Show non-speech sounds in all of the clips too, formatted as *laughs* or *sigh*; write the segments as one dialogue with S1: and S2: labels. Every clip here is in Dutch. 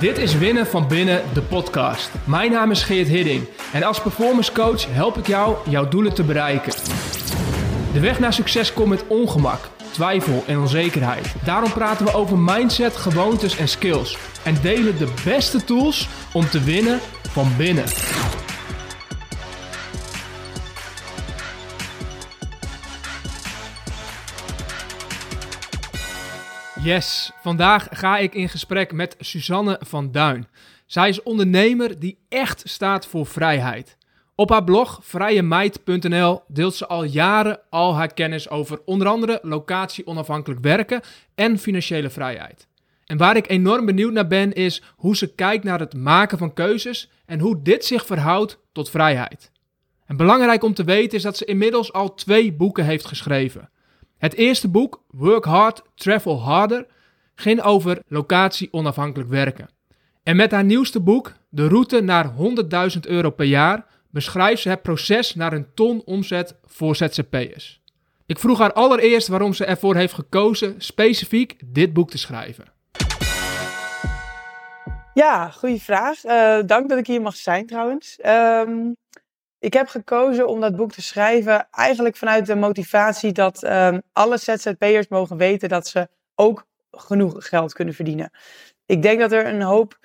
S1: Dit is Winnen van Binnen, de podcast. Mijn naam is Geert Hidding en als performance coach help ik jou jouw doelen te bereiken. De weg naar succes komt met ongemak, twijfel en onzekerheid. Daarom praten we over mindset, gewoontes en skills en delen de beste tools om te winnen van binnen. Yes, vandaag ga ik in gesprek met Suzanne van Duin. Zij is ondernemer die echt staat voor vrijheid. Op haar blog vrijemeid.nl deelt ze al jaren al haar kennis over onder andere locatie onafhankelijk werken en financiële vrijheid. En waar ik enorm benieuwd naar ben is hoe ze kijkt naar het maken van keuzes en hoe dit zich verhoudt tot vrijheid. En belangrijk om te weten is dat ze inmiddels al twee boeken heeft geschreven. Het eerste boek, Work Hard, Travel Harder, ging over locatie onafhankelijk werken. En met haar nieuwste boek, De route naar 100.000 euro per jaar, beschrijft ze het proces naar een ton omzet voor ZZP'ers. Ik vroeg haar allereerst waarom ze ervoor heeft gekozen specifiek dit boek te schrijven.
S2: Ja, goede vraag. Uh, dank dat ik hier mag zijn trouwens. Um, ik heb gekozen om dat boek te schrijven eigenlijk vanuit de motivatie dat um, alle ZZP'ers mogen weten dat ze ook genoeg geld kunnen verdienen. Ik denk dat er een hoop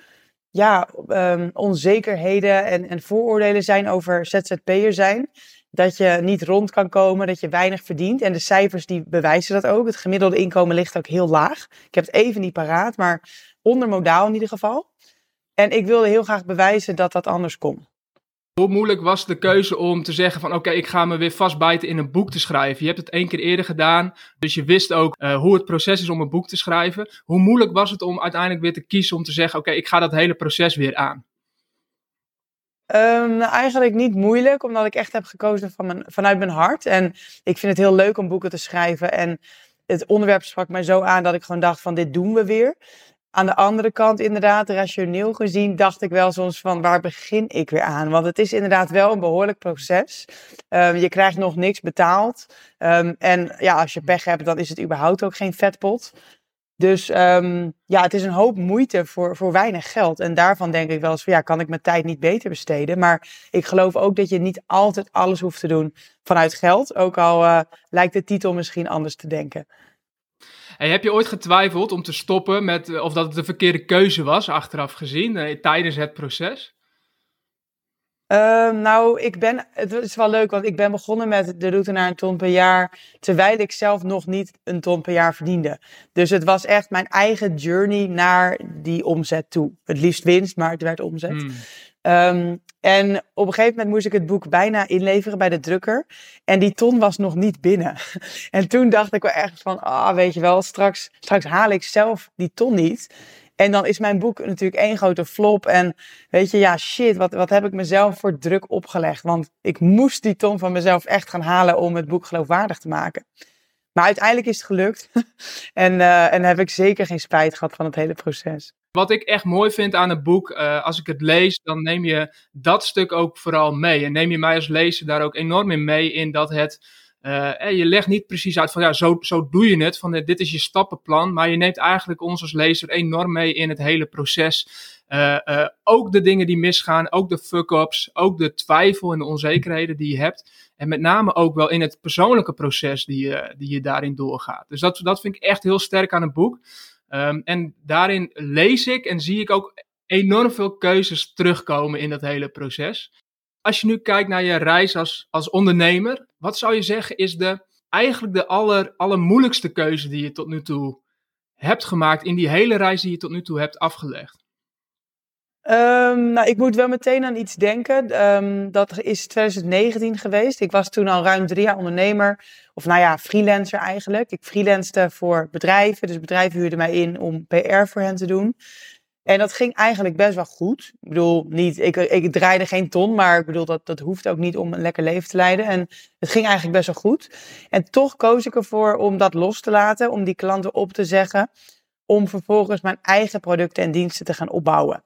S2: ja, um, onzekerheden en, en vooroordelen zijn over ZZP'er zijn. Dat je niet rond kan komen, dat je weinig verdient. En de cijfers die bewijzen dat ook. Het gemiddelde inkomen ligt ook heel laag. Ik heb het even niet paraat, maar onder modaal in ieder geval. En ik wilde heel graag bewijzen dat dat anders kon.
S1: Hoe moeilijk was de keuze om te zeggen van oké, ik ga me weer vastbijten in een boek te schrijven? Je hebt het één keer eerder gedaan, dus je wist ook uh, hoe het proces is om een boek te schrijven. Hoe moeilijk was het om uiteindelijk weer te kiezen om te zeggen oké, ik ga dat hele proces weer aan?
S2: Um, eigenlijk niet moeilijk, omdat ik echt heb gekozen van vanuit mijn hart. En ik vind het heel leuk om boeken te schrijven. En het onderwerp sprak mij zo aan dat ik gewoon dacht van dit doen we weer. Aan de andere kant, inderdaad, rationeel gezien, dacht ik wel soms van waar begin ik weer aan? Want het is inderdaad wel een behoorlijk proces. Um, je krijgt nog niks betaald. Um, en ja, als je pech hebt, dan is het überhaupt ook geen vetpot. Dus um, ja, het is een hoop moeite voor, voor weinig geld. En daarvan denk ik wel eens van ja, kan ik mijn tijd niet beter besteden? Maar ik geloof ook dat je niet altijd alles hoeft te doen vanuit geld. Ook al uh, lijkt de titel misschien anders te denken.
S1: Hey, heb je ooit getwijfeld om te stoppen met eh, of dat het de verkeerde keuze was, achteraf gezien, eh, tijdens het proces?
S2: Uh, nou, ik ben, het is wel leuk, want ik ben begonnen met de route naar een ton per jaar, terwijl ik zelf nog niet een ton per jaar verdiende. Dus het was echt mijn eigen journey naar die omzet toe. Het liefst winst, maar het werd omzet. Hmm. Um, en op een gegeven moment moest ik het boek bijna inleveren bij de drukker. En die ton was nog niet binnen. *laughs* En toen dacht ik wel echt van, ah, weet je wel, straks, straks haal ik zelf die ton niet. En dan is mijn boek natuurlijk één grote flop. En weet je, ja, shit, wat, wat heb ik mezelf voor druk opgelegd? Want ik moest die ton van mezelf echt gaan halen om het boek geloofwaardig te maken. Maar uiteindelijk is het gelukt. *laughs* en, uh, en heb ik zeker geen spijt gehad van het hele proces.
S1: Wat ik echt mooi vind aan het boek, uh, als ik het lees, dan neem je dat stuk ook vooral mee. En neem je mij als lezer daar ook enorm in mee in dat het. Uh, je legt niet precies uit van ja, zo, zo doe je het, van dit is je stappenplan. Maar je neemt eigenlijk ons als lezer enorm mee in het hele proces. Ook de dingen die misgaan, ook de fuck-ups, ook de twijfel en de onzekerheden die je hebt. En met name ook wel in het persoonlijke proces die je, die je daarin doorgaat. Dus dat, dat vind ik echt heel sterk aan het boek. Um, en daarin lees ik en zie ik ook enorm veel keuzes terugkomen in dat hele proces. Als je nu kijkt naar je reis als, als ondernemer, wat zou je zeggen is de, eigenlijk de aller, allermoeilijkste keuze die je tot nu toe hebt gemaakt in die hele reis die je tot nu toe hebt afgelegd?
S2: Um, nou, ik moet wel meteen aan iets denken. Um, dat is 2019 geweest. Ik was toen al ruim drie jaar ondernemer. Of nou ja, freelancer eigenlijk. Ik freelancede voor bedrijven. Dus bedrijven huurden mij in om PR voor hen te doen. En dat ging eigenlijk best wel goed. Ik bedoel, niet, ik, ik draaide geen ton, maar ik bedoel, dat, dat hoeft ook niet om een lekker leven te leiden. En het ging eigenlijk best wel goed. En toch koos ik ervoor om dat los te laten, om die klanten op te zeggen, om vervolgens mijn eigen producten en diensten te gaan opbouwen.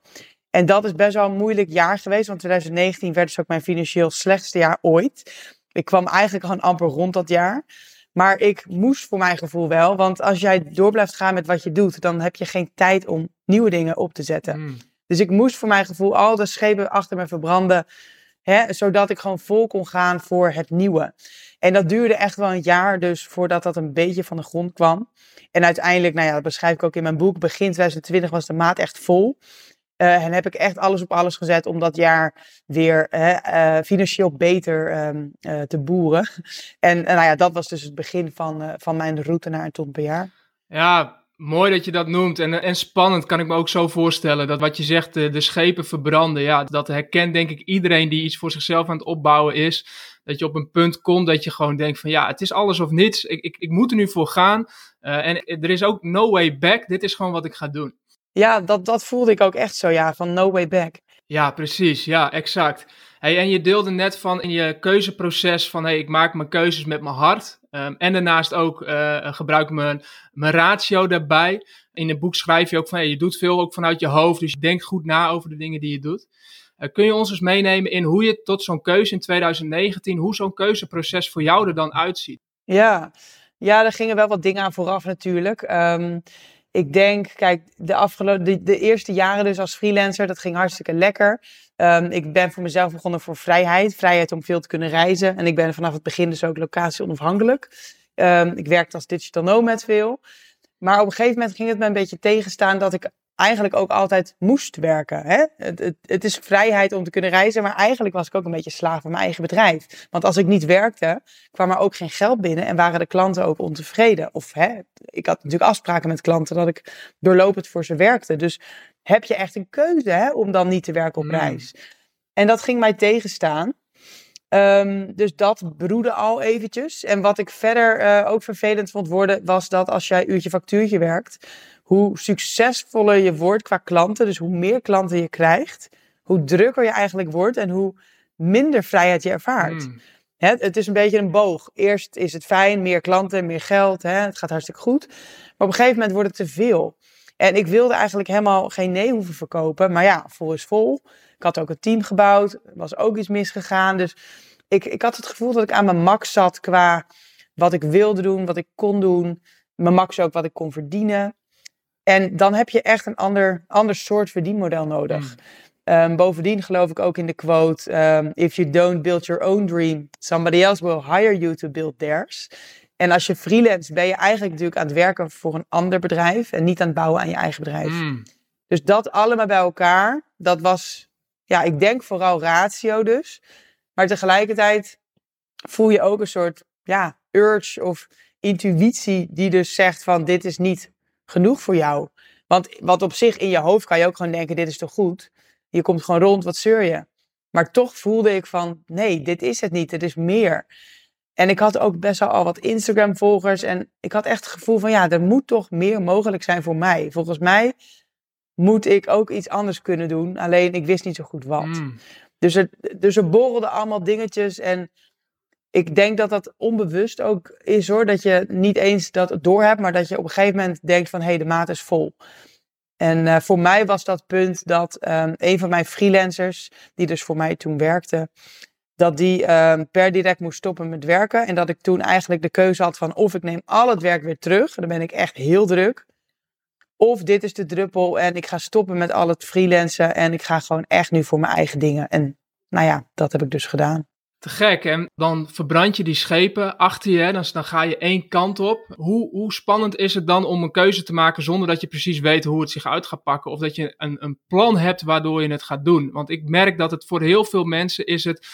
S2: En dat is best wel een moeilijk jaar geweest, want 2019 werd dus ook mijn financieel slechtste jaar ooit. Ik kwam eigenlijk gewoon amper rond dat jaar. Maar ik moest voor mijn gevoel wel. Want als jij door blijft gaan met wat je doet, dan heb je geen tijd om nieuwe dingen op te zetten.
S1: Mm.
S2: Dus ik moest voor mijn gevoel al de schepen achter me verbranden. Hè, zodat ik gewoon vol kon gaan voor het nieuwe. En dat duurde echt wel een jaar dus voordat dat een beetje van de grond kwam. En uiteindelijk, nou ja, dat beschrijf ik ook in mijn boek. Begin 2020 was de maat echt vol. Uh, en heb ik echt alles op alles gezet om dat jaar weer uh, financieel beter um, uh, te boeren. *laughs* En nou ja, dat was dus het begin van, van mijn route naar een ton.
S1: Ja, mooi dat je dat noemt. En, en spannend kan ik me ook zo voorstellen. Dat wat je zegt, de, de schepen verbranden. Ja, dat herkent denk ik iedereen die iets voor zichzelf aan het opbouwen is. Dat je op een punt komt dat je gewoon denkt van ja, het is alles of niets. Ik, ik, ik moet er nu voor gaan. en er is ook no way back. Dit is gewoon wat ik ga doen.
S2: Ja, dat, dat voelde ik ook echt zo, ja, van no way back.
S1: Ja, precies. Ja, exact. Hey, en je deelde net van in je keuzeproces van hey, ik maak mijn keuzes met mijn hart. Um, en daarnaast ook uh, gebruik ik mijn, mijn ratio daarbij. In het boek schrijf je ook van hey, je doet veel ook vanuit je hoofd. Dus je denkt goed na over de dingen die je doet. Uh, kun je ons eens meenemen in hoe je tot zo'n keuze in 2019, hoe zo'n keuzeproces voor jou er dan uitziet?
S2: Ja, ja er gingen wel wat dingen aan vooraf natuurlijk. Um, ik denk, kijk, de, afgelopen, de, de, eerste jaren dus als freelancer, dat ging hartstikke lekker. Um, ik ben voor mezelf begonnen voor vrijheid. Vrijheid om veel te kunnen reizen. En ik ben vanaf het begin dus ook locatie onafhankelijk. Um, ik werkte als digital nomad veel. Maar op een gegeven moment ging het me een beetje tegenstaan dat ik eigenlijk ook altijd moest werken. Hè? Het, het, het, is vrijheid om te kunnen reizen, maar eigenlijk was ik ook een beetje slaaf van mijn eigen bedrijf. Want als ik niet werkte, kwam er ook geen geld binnen en waren de klanten ook ontevreden. Of hè, ik had natuurlijk afspraken met klanten dat ik doorlopend voor ze werkte. Dus heb je echt een keuze hè, om dan niet te werken op reis. En dat ging mij tegenstaan. Um, dus dat broedde al eventjes. En wat ik verder uh, ook vervelend vond worden, was dat als jij uurtje factuurtje werkt, hoe succesvoller je wordt qua klanten, dus hoe meer klanten je krijgt, hoe drukker je eigenlijk wordt en hoe minder vrijheid je ervaart. Mm. Hè, het is een beetje een boog. Eerst is het fijn, meer klanten, meer geld, hè, het gaat hartstikke goed. Maar op een gegeven moment wordt het te veel. En ik wilde eigenlijk helemaal geen nee hoeven verkopen, maar ja, vol is vol. Ik had ook een team gebouwd, er was ook iets misgegaan. Dus ik, ik had het gevoel dat ik aan mijn max zat qua wat ik wilde doen, wat ik kon doen. Mijn max ook wat ik kon verdienen. En dan heb je echt een ander, ander soort verdienmodel nodig. Mm. Um, bovendien geloof ik ook in de quote: um, If you don't build your own dream, somebody else will hire you to build theirs. En als je freelance ben je eigenlijk natuurlijk aan het werken voor een ander bedrijf en niet aan het bouwen aan je eigen bedrijf. Mm. Dus dat allemaal bij elkaar, dat was, ja, ik denk vooral ratio dus. Maar tegelijkertijd voel je ook een soort, ja, urge of intuïtie die dus zegt van dit is niet genoeg voor jou. Want wat op zich in je hoofd kan je ook gewoon denken, dit is toch goed? Je komt gewoon rond, wat zeur je? Maar toch voelde ik van, nee, dit is het niet, het is meer. En ik had ook best wel al wat Instagram-volgers. En ik had echt het gevoel van, ja, er moet toch meer mogelijk zijn voor mij. Volgens mij moet ik ook iets anders kunnen doen. Alleen ik wist niet zo goed wat. Mm. Dus, er, dus er borrelden allemaal dingetjes. En ik denk dat dat onbewust ook is hoor. Dat je niet eens dat door hebt, maar dat je op een gegeven moment denkt van hé, hey, de maat is vol. En uh, voor mij was dat punt dat um, een van mijn freelancers, die dus voor mij toen werkte, dat die um, per direct moest stoppen met werken. En dat ik toen eigenlijk de keuze had van of ik neem al het werk weer terug. Dan ben ik echt heel druk. Of dit is de druppel en ik ga stoppen met al het freelancen en ik ga gewoon echt nu voor mijn eigen dingen. En nou ja, dat heb ik dus gedaan.
S1: Te gek, en dan verbrand je die schepen achter je, dan, dan ga je één kant op. Hoe, hoe spannend is het dan om een keuze te maken zonder dat je precies weet hoe het zich uit gaat pakken? Of dat je een, een plan hebt waardoor je het gaat doen? Want ik merk dat het voor heel veel mensen is het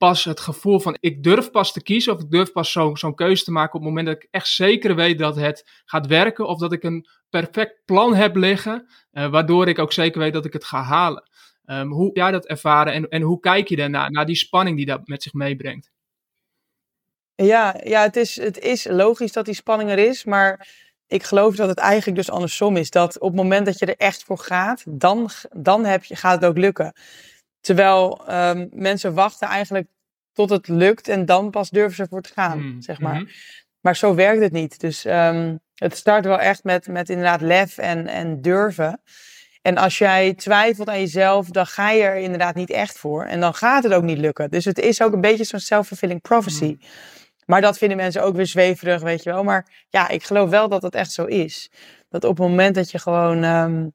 S1: pas het gevoel van ik durf pas te kiezen of ik durf pas zo'n keuze te maken op het moment dat ik echt zeker weet dat het gaat werken of dat ik een perfect plan heb liggen, uh, waardoor ik ook zeker weet dat ik het ga halen. Um, hoe jij dat ervaren en, en hoe kijk je daarna, naar die spanning die dat met zich meebrengt?
S2: Ja, ja het, is, het is logisch dat die spanning er is, maar ik geloof dat het eigenlijk dus andersom is. Dat op het moment dat je er echt voor gaat, dan, dan heb je, gaat het ook lukken. Terwijl um, mensen wachten eigenlijk tot het lukt en dan pas durven ze voor te gaan, mm, zeg maar. Mhm. Maar zo werkt het niet. Dus um, het start wel echt met, met inderdaad lef en, en durven. En als jij twijfelt aan jezelf, dan ga je er inderdaad niet echt voor. En dan gaat het ook niet lukken. Dus het is ook een beetje zo'n self-fulfilling prophecy. Mm. Maar dat vinden mensen ook weer zweverig, weet je wel. Maar ja, ik geloof wel dat dat echt zo is. Dat op het moment dat je gewoon ehm,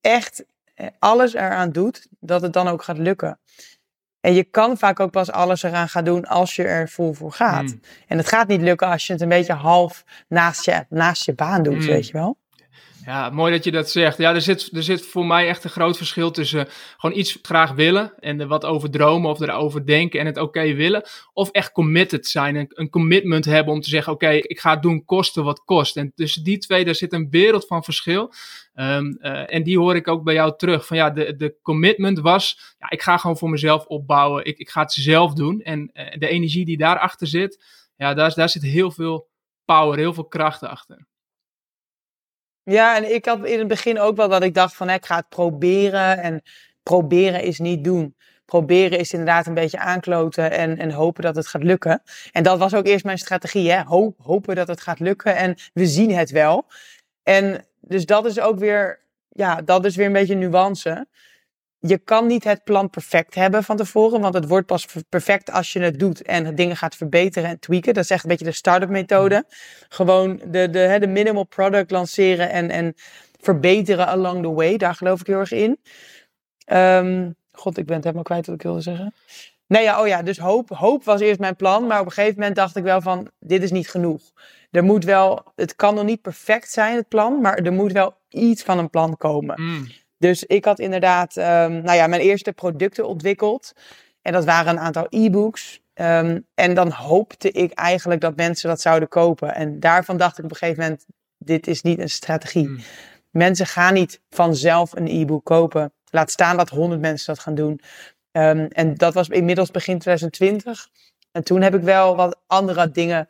S2: echt alles eraan doet, dat het dan ook gaat lukken. En je kan vaak ook pas alles eraan gaan doen als je er vol voor gaat.
S1: Mm.
S2: En het gaat niet lukken als je het een beetje half naast je, naast je baan doet,
S1: Mm.
S2: weet je wel.
S1: Ja, mooi dat je dat zegt. Ja, er zit, er zit voor mij echt een groot verschil tussen gewoon iets graag willen en er wat over dromen of erover denken en het oké willen. Of echt committed zijn, een, een commitment hebben om te zeggen, oké, ik ga het doen kosten wat kost. En tussen die twee, daar zit een wereld van verschil. Ehm, eh, en die hoor ik ook bij jou terug. Van ja, de, de commitment was, ja, ik ga gewoon voor mezelf opbouwen. Ik, ik ga het zelf doen. En eh, de energie die daarachter zit, ja, daar, daar zit heel veel power, heel veel kracht achter.
S2: Ja, en ik had in het begin ook wel dat ik dacht van hè, ik ga het proberen. En proberen is niet doen. Proberen is inderdaad een beetje aankloten en, en hopen dat het gaat lukken. En dat was ook eerst mijn strategie. Hè? Ho- hopen dat het gaat lukken en we zien het wel. En dus dat is ook weer, ja, dat is weer een beetje nuance. Je kan niet het plan perfect hebben van tevoren, want het wordt pas perfect als je het doet en dingen gaat verbeteren en tweaken. Dat is echt een beetje de start-up methode. Gewoon de, de, de minimal product lanceren en, en verbeteren along the way. Daar geloof ik heel erg in. Ehm, God, ik ben het helemaal kwijt wat ik wilde zeggen. Nee, ja, oh ja, dus hoop, hoop was eerst mijn plan. Maar op een gegeven moment dacht ik wel van, dit is niet genoeg. Er moet wel, het kan nog niet perfect zijn, het plan. Maar er moet wel iets van een plan komen.
S1: Mm.
S2: Dus ik had inderdaad, ehm, nou ja, mijn eerste producten ontwikkeld. En dat waren een aantal e-books. Ehm, en dan hoopte ik eigenlijk dat mensen dat zouden kopen. En daarvan dacht ik op een gegeven moment, dit is niet een strategie.
S1: Mm.
S2: Mensen gaan niet vanzelf een e-book kopen. Laat staan dat honderd mensen dat gaan doen. Ehm, en dat was inmiddels begin 2020. En toen heb ik wel wat andere dingen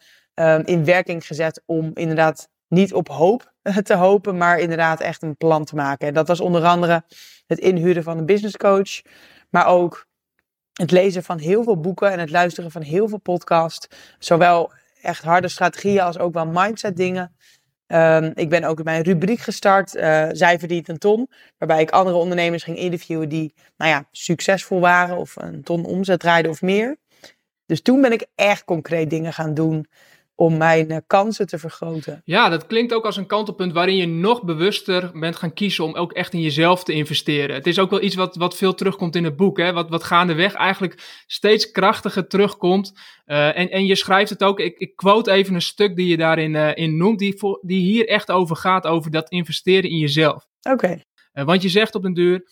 S2: in werking gezet om inderdaad niet op hoop te hopen, maar inderdaad echt een plan te maken. En dat was onder andere het inhuren van een business coach, maar ook het lezen van heel veel boeken en het luisteren van heel veel podcasts. Zowel echt harde strategieën als ook wel mindset dingen. Ehm, ik ben ook mijn rubriek gestart, eh Zij verdient een ton. Waarbij ik andere ondernemers ging interviewen die nou ja, succesvol waren of een ton omzet draaiden of meer. Dus toen ben ik echt concreet dingen gaan doen om mijn eh, kansen te vergroten.
S1: Ja, dat klinkt ook als een kantelpunt waarin je nog bewuster bent gaan kiezen om ook echt in jezelf te investeren. Het is ook wel iets wat, wat veel terugkomt in het boek, hè? Wat, wat gaandeweg eigenlijk steeds krachtiger terugkomt. Eh, en, en je schrijft het ook, ik, ik quote even een stuk die je daarin eh, in noemt, die, voor, die hier echt over gaat, over dat investeren in jezelf.
S2: Oké,
S1: want je zegt op den duur,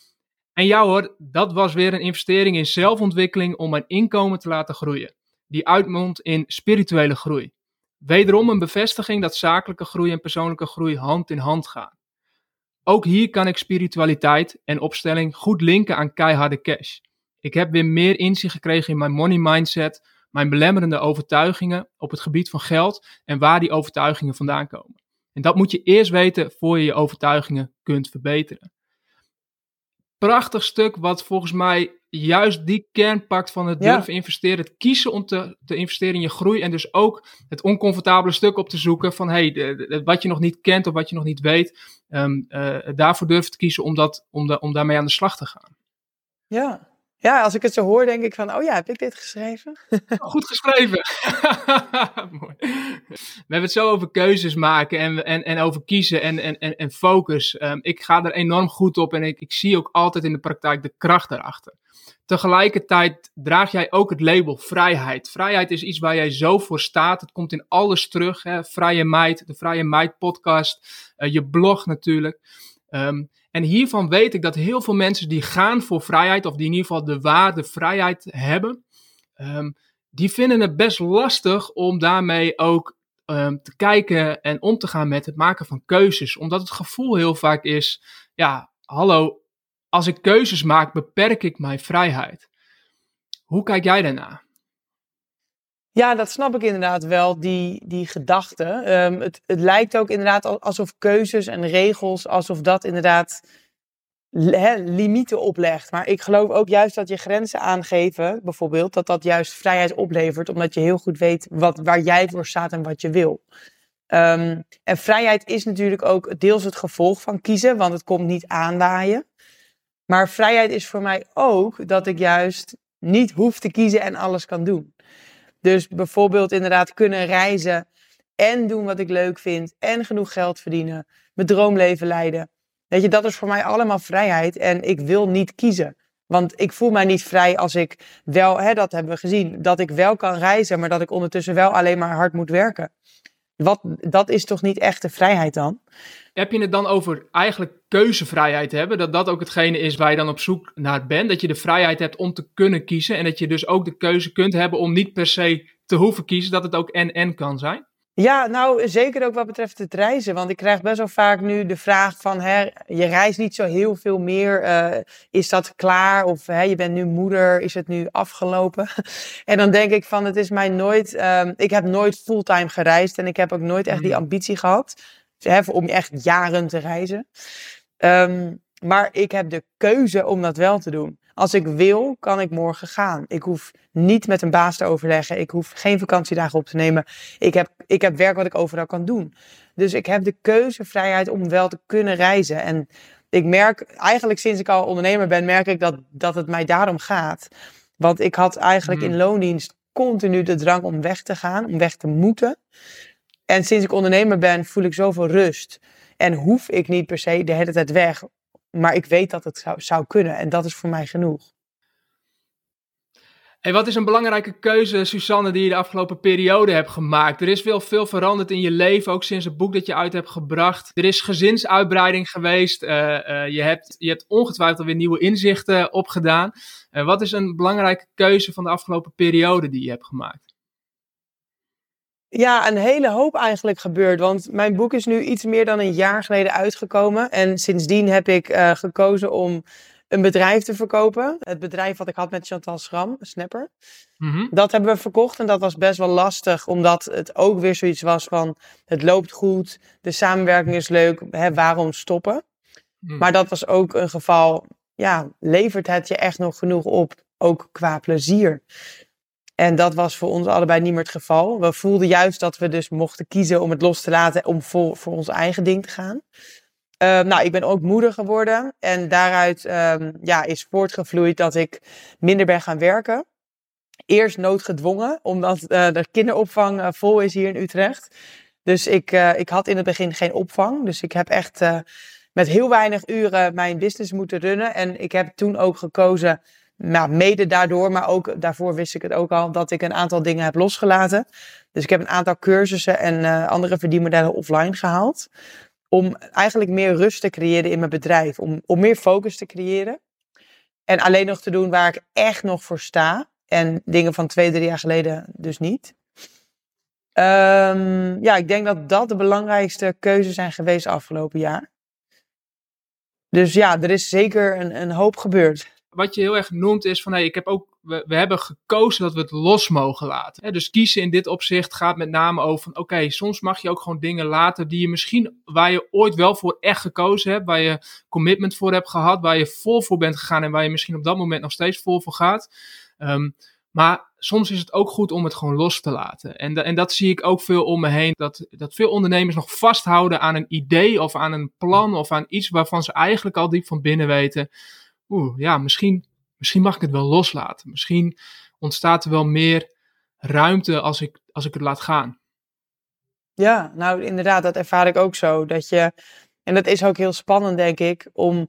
S1: en ja hoor, dat was weer een investering in zelfontwikkeling om mijn inkomen te laten groeien. Die uitmondt in spirituele groei. Wederom een bevestiging dat zakelijke groei en persoonlijke groei hand in hand gaan. Ook hier kan ik spiritualiteit en opstelling goed linken aan keiharde cash. Ik heb weer meer inzicht gekregen in mijn money mindset, mijn belemmerende overtuigingen op het gebied van geld en waar die overtuigingen vandaan komen. En dat moet je eerst weten voor je je overtuigingen kunt verbeteren. Prachtig stuk wat volgens mij juist die kern pakt van het
S2: Ja.
S1: durven investeren. Het kiezen om te, te investeren in je groei en dus ook het oncomfortabele stuk op te zoeken van hey, de- de- wat je nog niet kent of wat je nog niet weet. ehm, eh, daarvoor durven te kiezen om, dat, om, da- om daarmee aan de slag te gaan.
S2: ja. Ja, als ik het zo hoor, denk ik van, oh ja, heb ik dit geschreven? *laughs*
S1: Goed geschreven. *laughs* Mooi. We hebben het zo over keuzes maken en, en, en over kiezen en, en, en, focus. Ehm, ik ga er enorm goed op en ik, ik zie ook altijd in de praktijk de kracht daarachter. Tegelijkertijd draag jij ook het label vrijheid. Vrijheid is iets waar jij zo voor staat. Het komt in alles terug. Hè? Vrije Meid, de Vrije Meid podcast, eh, je blog natuurlijk. Ehm, en hiervan weet ik dat heel veel mensen die gaan voor vrijheid, of die in ieder geval de waarde vrijheid hebben, ehm, die vinden het best lastig om daarmee ook ehm, te kijken en om te gaan met het maken van keuzes. Omdat het gevoel heel vaak is, ja, hallo, als ik keuzes maak, beperk ik mijn vrijheid. Hoe kijk jij daarna?
S2: Ja, dat snap ik inderdaad wel, die, die gedachte. Ehm, het, het lijkt ook inderdaad al- alsof keuzes en regels, alsof dat inderdaad limieten oplegt. Maar ik geloof ook juist dat je grenzen aangeven, bijvoorbeeld, dat dat juist vrijheid oplevert, omdat je heel goed weet wat, waar jij voor staat en wat je wil. Ehm, en vrijheid is natuurlijk ook deels het gevolg van kiezen, want het komt niet aanwaaien. Maar vrijheid is voor mij ook dat ik juist niet hoef te kiezen en alles kan doen. Dus bijvoorbeeld inderdaad kunnen reizen en doen wat ik leuk vind en genoeg geld verdienen, mijn droomleven leiden. Weet je, dat is voor mij allemaal vrijheid en ik wil niet kiezen. Want ik voel mij niet vrij als ik wel, hè, dat hebben we gezien, dat ik wel kan reizen, maar dat ik ondertussen wel alleen maar hard moet werken. Wat, dat is toch niet echte vrijheid dan?
S1: Heb je het dan over eigenlijk keuzevrijheid hebben? Dat dat ook hetgene is waar je dan op zoek naar bent? Dat je de vrijheid hebt om te kunnen kiezen en dat je dus ook de keuze kunt hebben om niet per se te hoeven kiezen, dat het ook en-en kan zijn?
S2: Ja, nou zeker ook wat betreft het reizen. Want ik krijg best wel vaak nu de vraag van, hè, je reist niet zo heel veel meer. Uh, is dat klaar? Of hè, je bent nu moeder, is het nu afgelopen? *laughs* en dan denk ik van, het is mij nooit, uh, ik heb nooit fulltime gereisd. En ik heb ook nooit echt die mhm. ambitie gehad. Hè, om echt jaren te reizen. Um, maar ik heb de keuze om dat wel te doen. Als ik wil, kan ik morgen gaan. Ik hoef niet met een baas te overleggen. Ik hoef geen vakantiedagen op te nemen. Ik heb, ik heb werk wat ik overal kan doen. Dus ik heb de keuzevrijheid om wel te kunnen reizen. En ik merk, eigenlijk sinds ik al ondernemer ben, merk ik dat, dat het mij daarom gaat. Want ik had eigenlijk in hmm. loondienst continu de drang om weg te gaan, om weg te moeten. En sinds ik ondernemer ben, voel ik zoveel rust. En hoef ik niet per se de hele tijd weg maar ik weet dat het zou, zou kunnen en dat is voor mij genoeg.
S1: Hey, wat is een belangrijke keuze, Susanne, die je de afgelopen periode hebt gemaakt? Er is wel veel veranderd in je leven, ook sinds het boek dat je uit hebt gebracht. Er is gezinsuitbreiding geweest. Uh, uh, je, hebt, je hebt ongetwijfeld weer nieuwe inzichten opgedaan. Uh, wat is een belangrijke keuze van de afgelopen periode die je hebt gemaakt?
S2: Ja, een hele hoop eigenlijk gebeurd. Want mijn boek is nu iets meer dan een jaar geleden uitgekomen. En sindsdien heb ik uh, gekozen om een bedrijf te verkopen. Het bedrijf wat ik had met Chantal Schram, Snapper. Mm Dat hebben we verkocht en dat was best wel lastig. Omdat het ook weer zoiets was van... Het loopt goed, de samenwerking is leuk, hè, waarom stoppen? Mm. Maar dat was ook een geval... Ja, levert het je echt nog genoeg op, ook qua plezier? En dat was voor ons allebei niet meer het geval. We voelden juist dat we dus mochten kiezen om het los te laten om voor, voor ons eigen ding te gaan. Uh, nou, ik ben ook moeder geworden en daaruit um, ja, is voortgevloeid dat ik minder ben gaan werken. Eerst noodgedwongen, omdat uh, de kinderopvang uh, vol is hier in Utrecht. Dus ik, ik had in het begin geen opvang. Dus ik heb echt met heel weinig uren mijn business moeten runnen. En ik heb toen ook gekozen nou, mede daardoor, maar ook daarvoor wist ik het ook al, dat ik een aantal dingen heb losgelaten. Dus ik heb een aantal cursussen en uh, andere verdienmodellen offline gehaald. Om eigenlijk meer rust te creëren in mijn bedrijf. Om, om meer focus te creëren. En alleen nog te doen waar ik echt nog voor sta. En dingen van twee, drie jaar geleden dus niet. Um, ja, ik denk dat dat de belangrijkste keuzes zijn geweest afgelopen jaar. Dus ja, er is zeker een, een hoop gebeurd
S1: wat je heel erg noemt is van hey, ik heb ook, we, hebben gekozen dat we het los mogen laten. Dus kiezen in dit opzicht gaat met name over van oké, soms mag je ook gewoon dingen laten die je misschien, waar je ooit wel voor echt gekozen hebt, waar je commitment voor hebt gehad, waar je vol voor bent gegaan en waar je misschien op dat moment nog steeds vol voor gaat. Um, maar soms is het ook goed om het gewoon los te laten. En, en dat zie ik ook veel om me heen. Dat, dat veel ondernemers nog vasthouden aan een idee of aan een plan of aan iets waarvan ze eigenlijk al diep van binnen weten oeh, ja, misschien, misschien mag ik het wel loslaten. Misschien ontstaat er wel meer ruimte als ik, als ik het laat gaan.
S2: Ja, nou inderdaad, dat ervaar ik ook zo. Dat je, en dat is ook heel spannend, denk ik, om,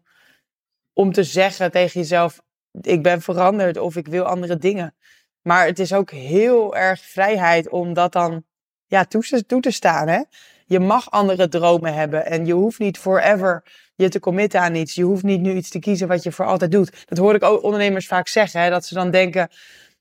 S2: om te zeggen tegen jezelf: ik ben veranderd of ik wil andere dingen. Maar het is ook heel erg vrijheid om dat dan ja, toe, toe te staan. Hè? Je mag andere dromen hebben en je hoeft niet forever je te committen aan iets. Je hoeft niet nu iets te kiezen wat je voor altijd doet. Dat hoor ik ook ondernemers vaak zeggen. Hè? Dat ze dan denken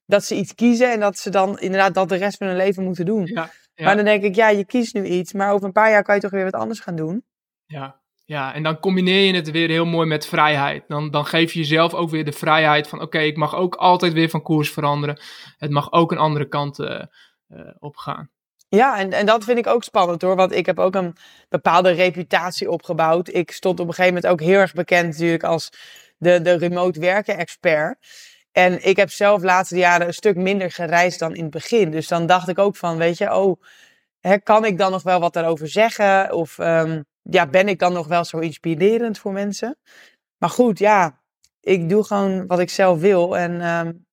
S2: dat ze iets kiezen en dat ze dan inderdaad dat de rest van hun leven moeten doen. Ja, Maar dan denk ik, ja, je kiest nu iets, maar over een paar jaar kan je toch weer wat anders gaan doen.
S1: Ja, ja, en dan combineer je het weer heel mooi met vrijheid. Dan, dan geef je jezelf ook weer de vrijheid van: oké, ik mag ook altijd weer van koers veranderen. Het mag ook een andere kant uh, uh, op gaan.
S2: Ja, en, en dat vind ik ook spannend hoor. Want ik heb ook een bepaalde reputatie opgebouwd. Ik stond op een gegeven moment ook heel erg bekend natuurlijk als de, de remote werken expert. En ik heb zelf de laatste jaren een stuk minder gereisd dan in het begin. Dus dan dacht ik ook van, weet je, oh, hè, kan ik dan nog wel wat daarover zeggen? Of um, ja, ben ik dan nog wel zo inspirerend voor mensen? Maar goed, ja, ik doe gewoon wat ik zelf wil. En um,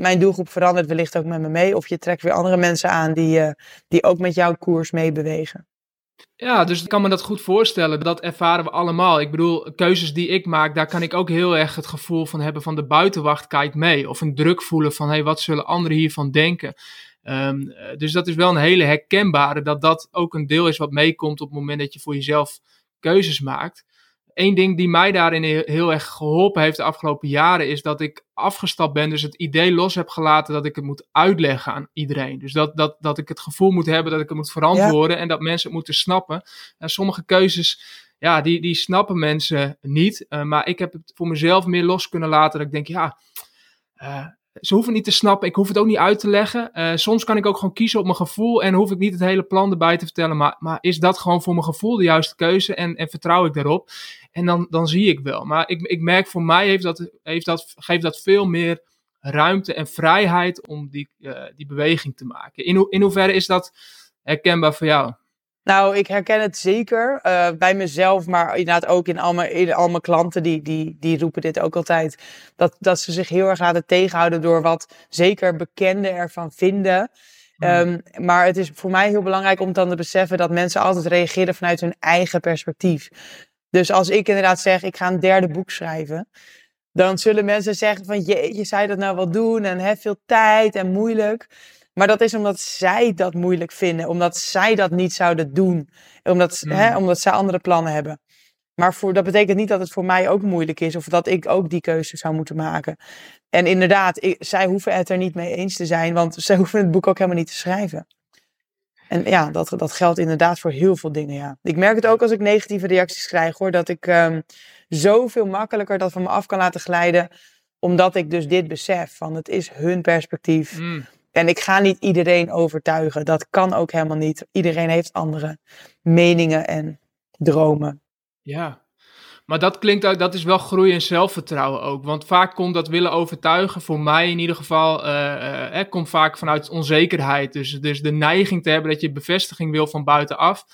S2: mijn doelgroep verandert wellicht ook met me mee. Of je trekt weer andere mensen aan die, uh, die ook met jouw koers meebewegen.
S1: Ja, dus ik kan me dat goed voorstellen. Dat ervaren we allemaal. Ik bedoel, keuzes die ik maak, daar kan ik ook heel erg het gevoel van hebben van de buitenwacht kijkt mee. Of een druk voelen van, hey, wat zullen anderen hiervan denken? Um, dus dat is wel een hele herkenbare, dat dat ook een deel is wat meekomt op het moment dat je voor jezelf keuzes maakt. Eén ding die mij daarin heel erg geholpen heeft de afgelopen jaren is dat ik afgestapt ben. Dus het idee los heb gelaten dat ik het moet uitleggen aan iedereen. Dus dat, dat, dat ik het gevoel moet hebben dat ik het moet verantwoorden en dat mensen het moeten snappen. En sommige keuzes, ja, die, die snappen mensen niet. Uh, maar ik heb het voor mezelf meer los kunnen laten. Dat ik denk, ja, uh, ze hoeven niet te snappen. Ik hoef het ook niet uit te leggen. Uh, soms kan ik ook gewoon kiezen op mijn gevoel en hoef ik niet het hele plan erbij te vertellen. Maar, maar is dat gewoon voor mijn gevoel de juiste keuze en, en vertrouw ik daarop? En dan, dan zie ik wel. Maar ik, ik merk voor mij heeft dat, heeft dat, geeft dat veel meer ruimte en vrijheid om die, uh, die beweging te maken. In, in hoeverre is dat herkenbaar voor jou?
S2: Nou, ik herken het zeker uh, bij mezelf, maar inderdaad ook in al mijn, in al mijn klanten, die, die, die roepen dit ook altijd. Dat, dat ze zich heel erg laten tegenhouden door wat zeker bekenden ervan vinden. Um, maar het is voor mij heel belangrijk om dan te beseffen dat mensen altijd reageren vanuit hun eigen perspectief. Dus als ik inderdaad zeg, ik ga een derde boek schrijven, dan zullen mensen zeggen van, je zou je dat nou wel doen en heb veel tijd en moeilijk. Maar dat is omdat zij dat moeilijk vinden, omdat zij dat niet zouden doen, omdat, mm. hè, omdat zij andere plannen hebben. Maar voor, dat betekent niet dat het voor mij ook moeilijk is of dat ik ook die keuze zou moeten maken. En inderdaad, ik, zij hoeven het er niet mee eens te zijn, want zij *laughs* hoeven het boek ook helemaal niet te schrijven. En ja, dat, dat geldt inderdaad voor heel veel dingen, ja. Ik merk het ook als ik negatieve reacties krijg, hoor, dat ik um, zoveel makkelijker dat van me af kan laten glijden, omdat ik dus dit besef, van het is hun perspectief. Mm. En ik ga niet iedereen overtuigen. Dat kan ook helemaal niet. Iedereen heeft andere meningen en dromen.
S1: Ja, maar dat klinkt ook, dat is wel groei en zelfvertrouwen ook. Want vaak komt dat willen overtuigen, voor mij in ieder geval, uh, komt vaak vanuit onzekerheid. Dus, dus de neiging te hebben dat je bevestiging wil van buitenaf,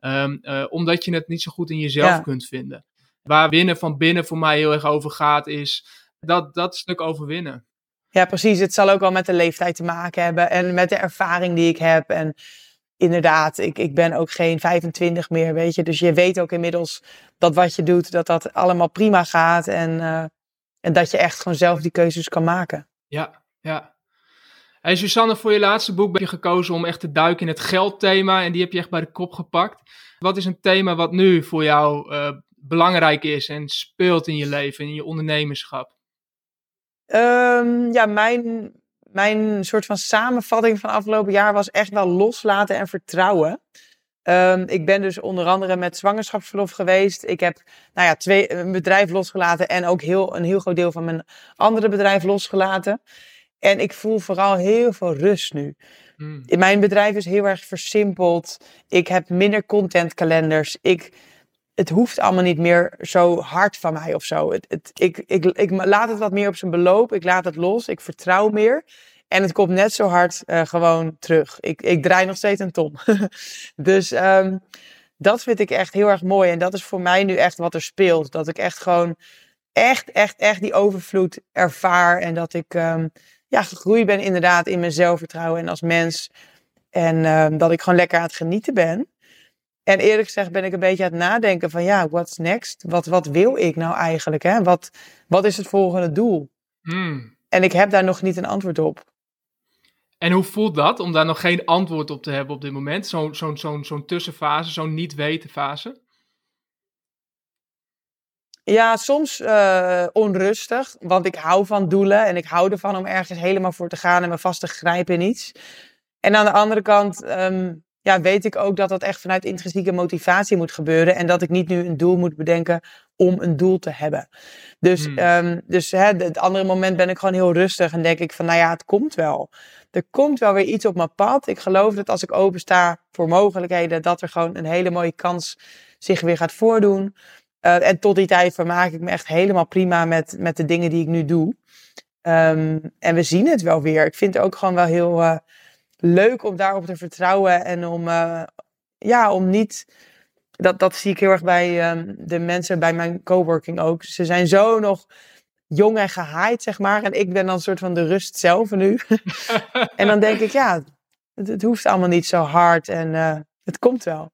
S1: um, uh, omdat je het niet zo goed in jezelf ja. kunt vinden. Waar winnen van binnen voor mij heel erg over gaat, is dat, dat stuk overwinnen.
S2: Ja, precies. Het zal ook wel met de leeftijd te maken hebben en met de ervaring die ik heb. En inderdaad, ik, ik ben ook geen 25 meer, weet je. Dus je weet ook inmiddels dat wat je doet, dat dat allemaal prima gaat. En, uh, en dat je echt gewoon zelf die keuzes kan maken.
S1: Ja, ja. Hey Susanne, voor je laatste boek ben je gekozen om echt te duiken in het geldthema. En die heb je echt bij de kop gepakt. Wat is een thema wat nu voor jou uh, belangrijk is en speelt in je leven, in je ondernemerschap?
S2: Um, ja, mijn, mijn soort van samenvatting van afgelopen jaar was echt wel loslaten en vertrouwen. Um, ik ben dus onder andere met zwangerschapsverlof geweest. Ik heb nou ja, twee, een bedrijf losgelaten en ook heel, een heel groot deel van mijn andere bedrijf losgelaten. En ik voel vooral heel veel rust nu. Mm. Mijn bedrijf is heel erg versimpeld. Ik heb minder contentkalenders. Ik het hoeft allemaal niet meer zo hard van mij of zo. Het, het, ik, ik, ik laat het wat meer op zijn beloop. Ik laat het los. Ik vertrouw meer. En het komt net zo hard uh, gewoon terug. Ik, ik draai nog steeds een ton. *laughs* dus um, dat vind ik echt heel erg mooi. En dat is voor mij nu echt wat er speelt. Dat ik echt gewoon echt, echt, echt die overvloed ervaar. En dat ik um, ja, gegroeid ben inderdaad in mijn zelfvertrouwen en als mens. En um, dat ik gewoon lekker aan het genieten ben. En eerlijk gezegd ben ik een beetje aan het nadenken van ja, what's next? Wat, wat wil ik nou eigenlijk? Hè? Wat, wat is het volgende doel?
S1: Hmm.
S2: En ik heb daar nog niet een antwoord op.
S1: En hoe voelt dat om daar nog geen antwoord op te hebben op dit moment? Zo'n zo, zo, zo'n tussenfase, zo'n niet-weten fase?
S2: Ja, soms uh, onrustig, want ik hou van doelen en ik hou ervan om ergens helemaal voor te gaan en me vast te grijpen in iets. En aan de andere kant um, ja, weet ik ook dat dat echt vanuit intrinsieke motivatie moet gebeuren. En dat ik niet nu een doel moet bedenken om een doel te hebben. Dus, hmm. um, dus hè, het andere moment ben ik gewoon heel rustig en denk ik van, nou ja, het komt wel. Er komt wel weer iets op mijn pad. Ik geloof dat als ik opensta voor mogelijkheden, dat er gewoon een hele mooie kans zich weer gaat voordoen. Uh, en tot die tijd vermaak ik me echt helemaal prima met, met de dingen die ik nu doe. Um, en we zien het wel weer. Ik vind het ook gewoon wel heel... Uh, leuk om daarop te vertrouwen en om, uh, ja, om niet. Dat, dat zie ik heel erg bij um, de mensen bij mijn coworking ook. Ze zijn zo nog jong en gehaaid, zeg maar. En ik ben dan een soort van de rust zelf nu. *laughs* en dan denk ik, ja, het, het, hoeft allemaal niet zo hard en uh, het komt wel.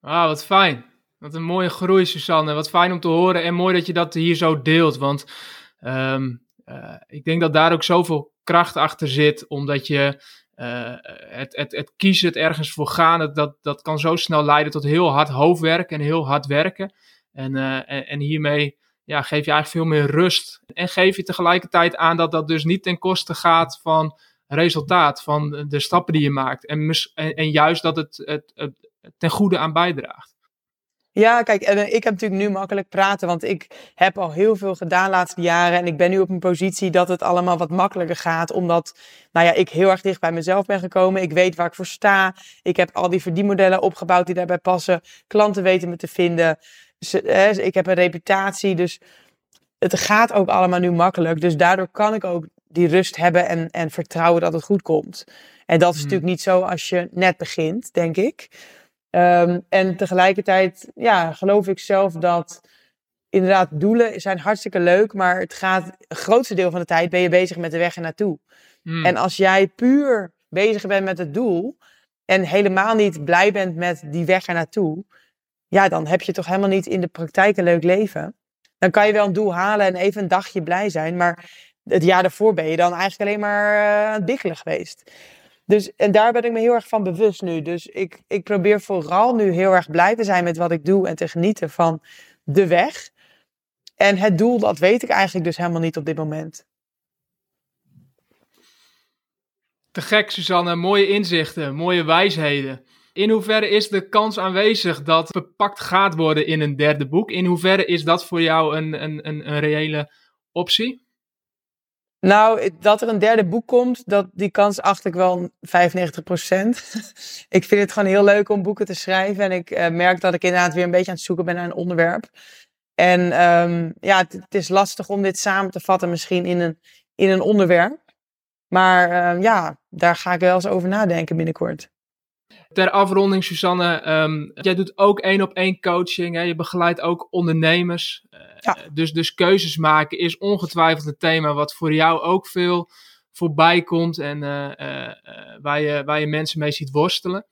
S1: Ah, wat fijn. Wat een mooie groei, Susanne. Wat fijn om te horen en mooi dat je dat hier zo deelt. Want um, uh, ik denk dat daar ook zoveel kracht achter zit, omdat je uh, het, het, het kiezen, het ergens voor gaan, dat, dat, kan zo snel leiden tot heel hard hoofdwerk en heel hard werken. En, uh, en, en, hiermee ja, geef je eigenlijk veel meer rust. En geef je tegelijkertijd aan dat dat dus niet ten koste gaat van resultaat, van de stappen die je maakt. En, en, juist dat het, het ten goede aan bijdraagt.
S2: Ja, kijk, en ik heb natuurlijk nu makkelijk praten, want ik heb al heel veel gedaan de laatste jaren. En ik ben nu op een positie dat het allemaal wat makkelijker gaat, omdat nou ja, ik heel erg dicht bij mezelf ben gekomen. Ik weet waar ik voor sta. Ik heb al die verdienmodellen opgebouwd die daarbij passen. Klanten weten me te vinden. Ik heb een reputatie, dus het gaat ook allemaal nu makkelijk. Dus daardoor kan ik ook die rust hebben en, en vertrouwen dat het goed komt. En dat is hmm. natuurlijk niet zo als je net begint, denk ik. Um, en tegelijkertijd ja, geloof ik zelf dat inderdaad doelen zijn hartstikke leuk, maar het gaat het grootste deel van de tijd ben je bezig met de weg ernaartoe. Hmm. En als jij puur bezig bent met het doel en helemaal niet blij bent met die weg ernaartoe, ja, dan heb je toch helemaal niet in de praktijk een leuk leven. Dan kan je wel een doel halen en even een dagje blij zijn, maar het jaar daarvoor ben je dan eigenlijk alleen maar uh, aan het bikkelen geweest. Dus, en daar ben ik me heel erg van bewust nu. Dus ik, ik probeer vooral nu heel erg blij te zijn met wat ik doe en te genieten van de weg. En het doel, dat weet ik eigenlijk dus helemaal niet op dit moment.
S1: Te gek, Suzanne. Mooie inzichten, mooie wijsheden. In hoeverre is de kans aanwezig dat bepakt gaat worden in een derde boek? In hoeverre is dat voor jou een, een, een, een reële optie?
S2: Nou, dat er een derde boek komt, dat, die kans acht ik wel 95% *laughs* ik vind het gewoon heel leuk om boeken te schrijven. En ik uh, merk dat ik inderdaad weer een beetje aan het zoeken ben naar een onderwerp. En um, ja, het, is lastig om dit samen te vatten misschien in een, in een onderwerp. Maar uh, ja, daar ga ik wel eens over nadenken binnenkort.
S1: Ter afronding, Susanne, um, jij doet ook één op één coaching. Hè? Je begeleidt ook ondernemers. Uh, ja. dus, dus keuzes maken is ongetwijfeld een thema wat voor jou ook veel voorbij komt en uh, uh, waar, je, waar je mensen mee ziet worstelen.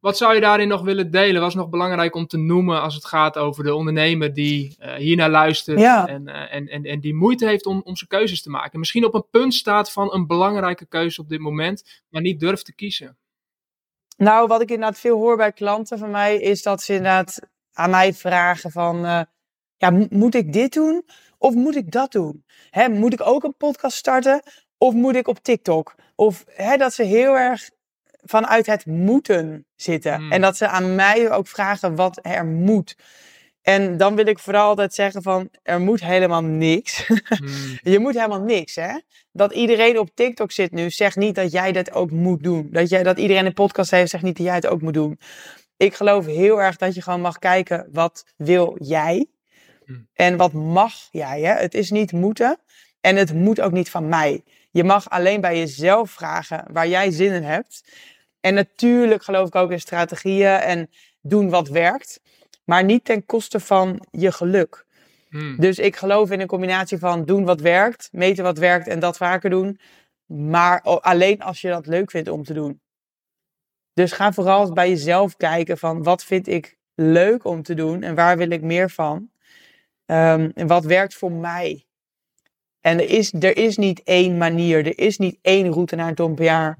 S1: Wat zou je daarin nog willen delen? Wat is nog belangrijk om te noemen als het gaat over de ondernemer die hiernaar luistert en, en, en, en die moeite heeft om, om zijn keuzes te maken? Misschien op een punt staat van een belangrijke keuze op dit moment, maar niet durft te kiezen.
S2: Nou, wat ik inderdaad veel hoor bij klanten van mij, is dat ze inderdaad aan mij vragen van, uh, ja, moet ik dit doen of moet ik dat doen? Hè, moet ik ook een podcast starten of moet ik op TikTok? Of hè, dat ze heel erg vanuit het moeten zitten. Hmm. En dat ze aan mij ook vragen wat er moet. En dan wil ik vooral altijd zeggen van, er moet helemaal niks. Hmm. *laughs* je moet helemaal niks, hè. Dat iedereen op TikTok zit nu, zegt niet dat jij dat ook moet doen. Dat, jij, dat iedereen een podcast heeft, zegt niet dat jij het ook moet doen. Ik geloof heel erg dat je gewoon mag kijken, wat wil jij? Hmm. En wat mag jij, hè? Het is niet moeten. En het moet ook niet van mij. Je mag alleen bij jezelf vragen waar jij zin in hebt. En natuurlijk geloof ik ook in strategieën en doen wat werkt maar niet ten koste van je geluk. Hmm. Dus ik geloof in een combinatie van doen wat werkt, meten wat werkt en dat vaker doen. Maar alleen als je dat leuk vindt om te doen. Dus ga vooral bij jezelf kijken van wat vind ik leuk om te doen en waar wil ik meer van. Um, en wat werkt voor mij. En er is, er is niet één manier, er is niet één route naar een ton per jaar.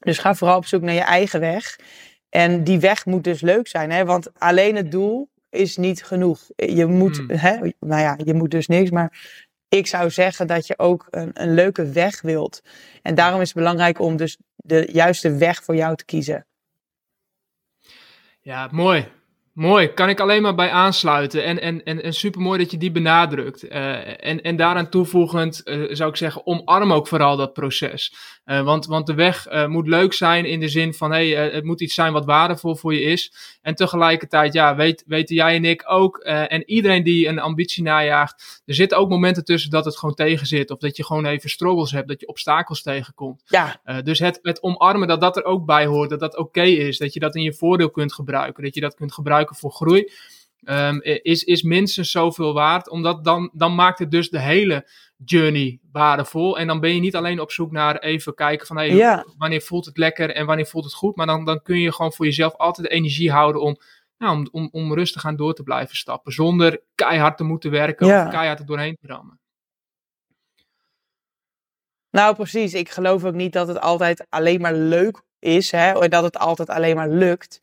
S2: Dus ga vooral op zoek naar je eigen weg. En die weg moet dus leuk zijn, hè? want alleen het doel is niet genoeg. Je moet, hmm. hè, nou ja, je moet dus niks, maar ik zou zeggen dat je ook een, een leuke weg wilt. En daarom is het belangrijk om dus de juiste weg voor jou te kiezen.
S1: Ja, mooi. Mooi, kan ik alleen maar bij aansluiten. En, en, en, en super mooi dat je die benadrukt. Uh, en, en daaraan toevoegend uh, zou ik zeggen, omarm ook vooral dat proces. Uh, want, want de weg moet leuk zijn in de zin van, hey, het moet iets zijn wat waardevol voor je is. En tegelijkertijd, ja, weet, weten jij en ik ook, en iedereen die een ambitie najaagt, er zitten ook momenten tussen dat het gewoon tegen zit. Of dat je gewoon even struggles hebt, dat je obstakels tegenkomt. Ja. dus het, het omarmen dat dat er ook bij hoort, dat dat oké is. Dat je dat in je voordeel kunt gebruiken, dat je dat kunt gebruiken voor groei. ehm, is, is minstens zoveel waard. Omdat dan, dan maakt het dus de hele journey waardevol. En dan ben je niet alleen op zoek naar even kijken van hey, wanneer voelt het lekker en wanneer voelt het goed. Maar dan, dan kun je gewoon voor jezelf altijd de energie houden om, nou, om, om, om rustig aan door te blijven stappen. Zonder keihard te moeten werken of keihard er doorheen te rammen.
S2: Nou, precies. Ik geloof ook niet dat het altijd alleen maar leuk is. Hè? Dat het altijd alleen maar lukt.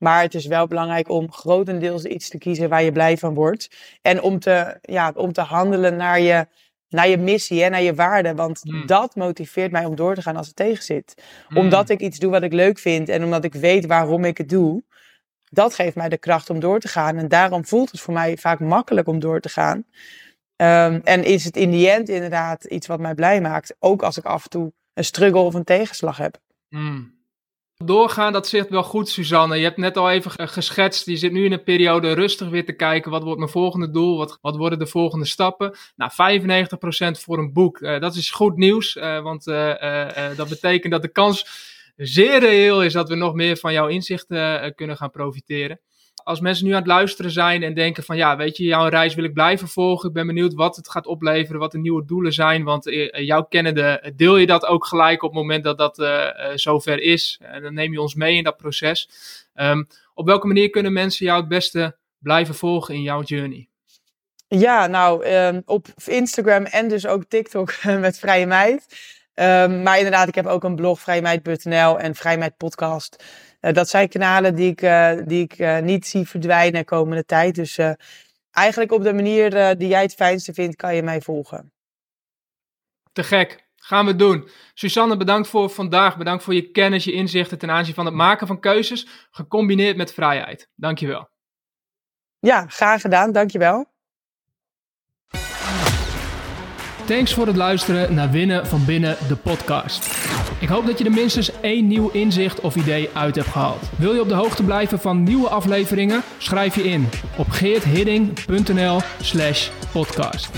S2: Maar het is wel belangrijk om grotendeels iets te kiezen waar je blij van wordt. En om te, ja, om te handelen naar je, naar je missie en naar je waarde. Want hmm. dat motiveert mij om door te gaan als het tegen zit. Hmm. Omdat ik iets doe wat ik leuk vind en omdat ik weet waarom ik het doe. Dat geeft mij de kracht om door te gaan. En daarom voelt het voor mij vaak makkelijk om door te gaan. Ehm, en is het in die end inderdaad iets wat mij blij maakt. Ook als ik af en toe een struggle of een tegenslag heb.
S1: Mm. Doorgaan, dat zegt wel goed, Suzanne. Je hebt net al even geschetst. Je zit nu in een periode rustig weer te kijken. Wat wordt mijn volgende doel? Wat, wat worden de volgende stappen? Nou, 95% voor een boek. Uh, dat is goed nieuws. Uh, want uh, dat betekent dat de kans zeer reëel is dat we nog meer van jouw inzichten kunnen gaan profiteren als mensen nu aan het luisteren zijn en denken van ja, weet je, jouw reis wil ik blijven volgen. Ik ben benieuwd wat het gaat opleveren, wat de nieuwe doelen zijn. Want uh, jouw kennende deel je dat ook gelijk op het moment dat dat uh, zover is. En dan neem je ons mee in dat proces. Um, op welke manier kunnen mensen jou het beste blijven volgen in jouw journey?
S2: Ja, nou, um, op Instagram en dus ook TikTok *laughs* met Vrije Meid. Um, maar inderdaad, ik heb ook een blog, vrijmeid.nl en Vrijmeid Podcast. Uh, dat zijn kanalen die ik, uh, die ik uh, niet zie verdwijnen de komende tijd. Dus eigenlijk op de manier die jij het fijnste vindt, kan je mij volgen.
S1: Te gek. Gaan we doen. Susanne, bedankt voor vandaag. Bedankt voor je kennis, je inzichten ten aanzien van het maken van keuzes, gecombineerd met vrijheid. Dankjewel.
S2: Ja, graag gedaan. Dankjewel.
S1: Thanks voor het luisteren naar Winnen van Binnen, de podcast. Ik hoop dat je er minstens één nieuw inzicht of idee uit hebt gehaald. Wil je op de hoogte blijven van nieuwe afleveringen? Schrijf je in op geerthidding.nl slash podcast.